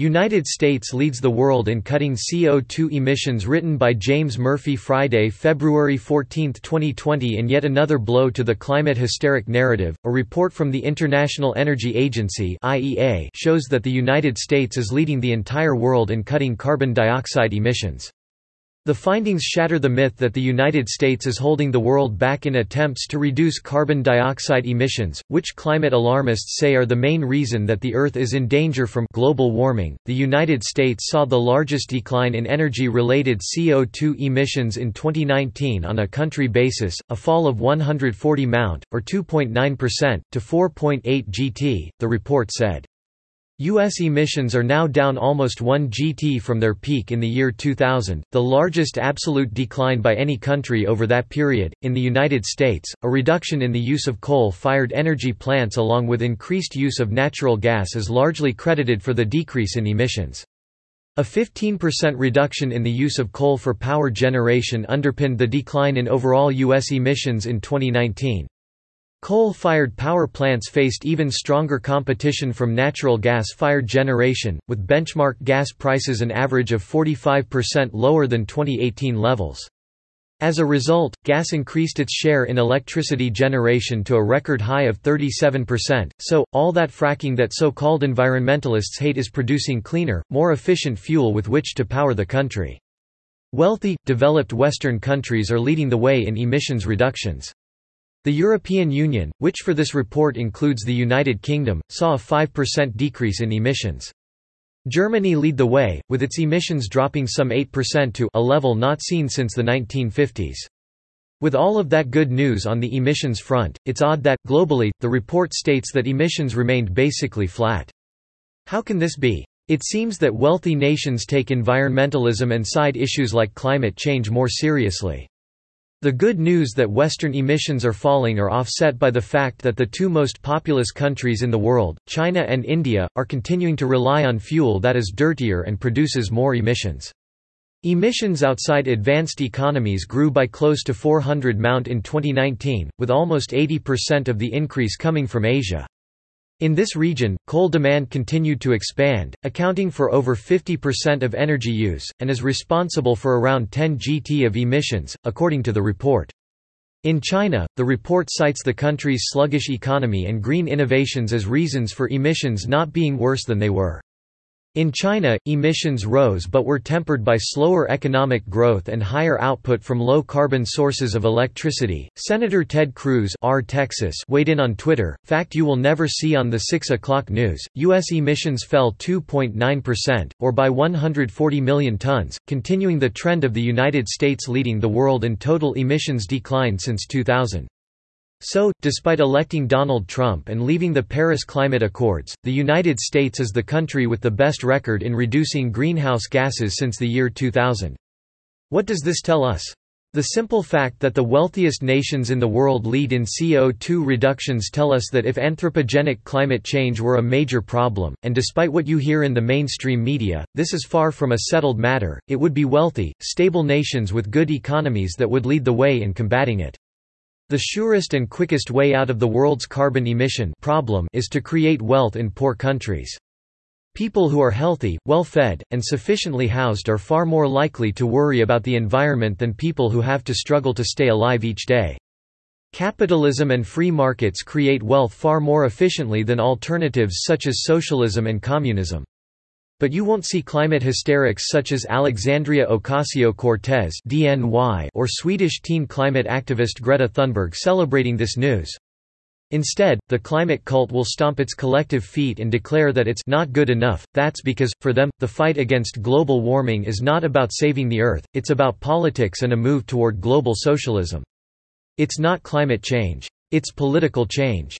United States leads the world in cutting CO2 emissions written by James Murphy Friday February 14, 2020 in yet another blow to the climate hysteric narrative, a report from the International Energy Agency IEA shows that the United States is leading the entire world in cutting carbon dioxide emissions. The findings shatter the myth that the United States is holding the world back in attempts to reduce carbon dioxide emissions, which climate alarmists say are the main reason that the Earth is in danger from global warming. The United States saw the largest decline in energy related CO2 emissions in 2019 on a country basis, a fall of 140 Mt, or 2.9%, to 4.8 GT, the report said. U.S. emissions are now down almost 1 GT from their peak in the year 2000, the largest absolute decline by any country over that period. In the United States, a reduction in the use of coal fired energy plants along with increased use of natural gas is largely credited for the decrease in emissions. A 15% reduction in the use of coal for power generation underpinned the decline in overall U.S. emissions in 2019. Coal-fired power plants faced even stronger competition from natural gas-fired generation, with benchmark gas prices an average of 45% lower than 2018 levels. As a result, gas increased its share in electricity generation to a record high of 37%, so, all that fracking that so-called environmentalists hate is producing cleaner, more efficient fuel with which to power the country. Wealthy, developed Western countries are leading the way in emissions reductions. The European Union, which for this report includes the United Kingdom, saw a 5% decrease in emissions. Germany lead the way, with its emissions dropping some 8% to a level not seen since the 1950s. With all of that good news on the emissions front, it's odd that, globally, the report states that emissions remained basically flat. How can this be? It seems that wealthy nations take environmentalism and side issues like climate change more seriously. The good news that Western emissions are falling are offset by the fact that the two most populous countries in the world, China and India, are continuing to rely on fuel that is dirtier and produces more emissions. Emissions outside advanced economies grew by close to 400 Mt in 2019, with almost 80% of the increase coming from Asia. In this region, coal demand continued to expand, accounting for over 50% of energy use, and is responsible for around 10 GT of emissions, according to the report. In China, the report cites the country's sluggish economy and green innovations as reasons for emissions not being worse than they were. In China, emissions rose but were tempered by slower economic growth and higher output from low-carbon sources of electricity. Senator Ted Cruz R. Texas weighed in on Twitter, fact you will never see on the 6 o'clock news, U.S. emissions fell 2.9%, or by 140 million tons, continuing the trend of the United States leading the world in total emissions decline since 2000. So, despite electing Donald Trump and leaving the Paris Climate Accords, the United States is the country with the best record in reducing greenhouse gases since the year 2000. What does this tell us? The simple fact that the wealthiest nations in the world lead in CO2 reductions tell us that if anthropogenic climate change were a major problem, and despite what you hear in the mainstream media, this is far from a settled matter, it would be wealthy, stable nations with good economies that would lead the way in combating it. The surest and quickest way out of the world's carbon emission problem is to create wealth in poor countries. People who are healthy, well-fed, and sufficiently housed are far more likely to worry about the environment than people who have to struggle to stay alive each day. Capitalism and free markets create wealth far more efficiently than alternatives such as socialism and communism. But you won't see climate hysterics such as Alexandria Ocasio-Cortez or Swedish teen climate activist Greta Thunberg celebrating this news. Instead, the climate cult will stomp its collective feet and declare that it's not good enough. That's because, for them, the fight against global warming is not about saving the Earth, it's about politics and a move toward global socialism. It's not climate change. It's political change.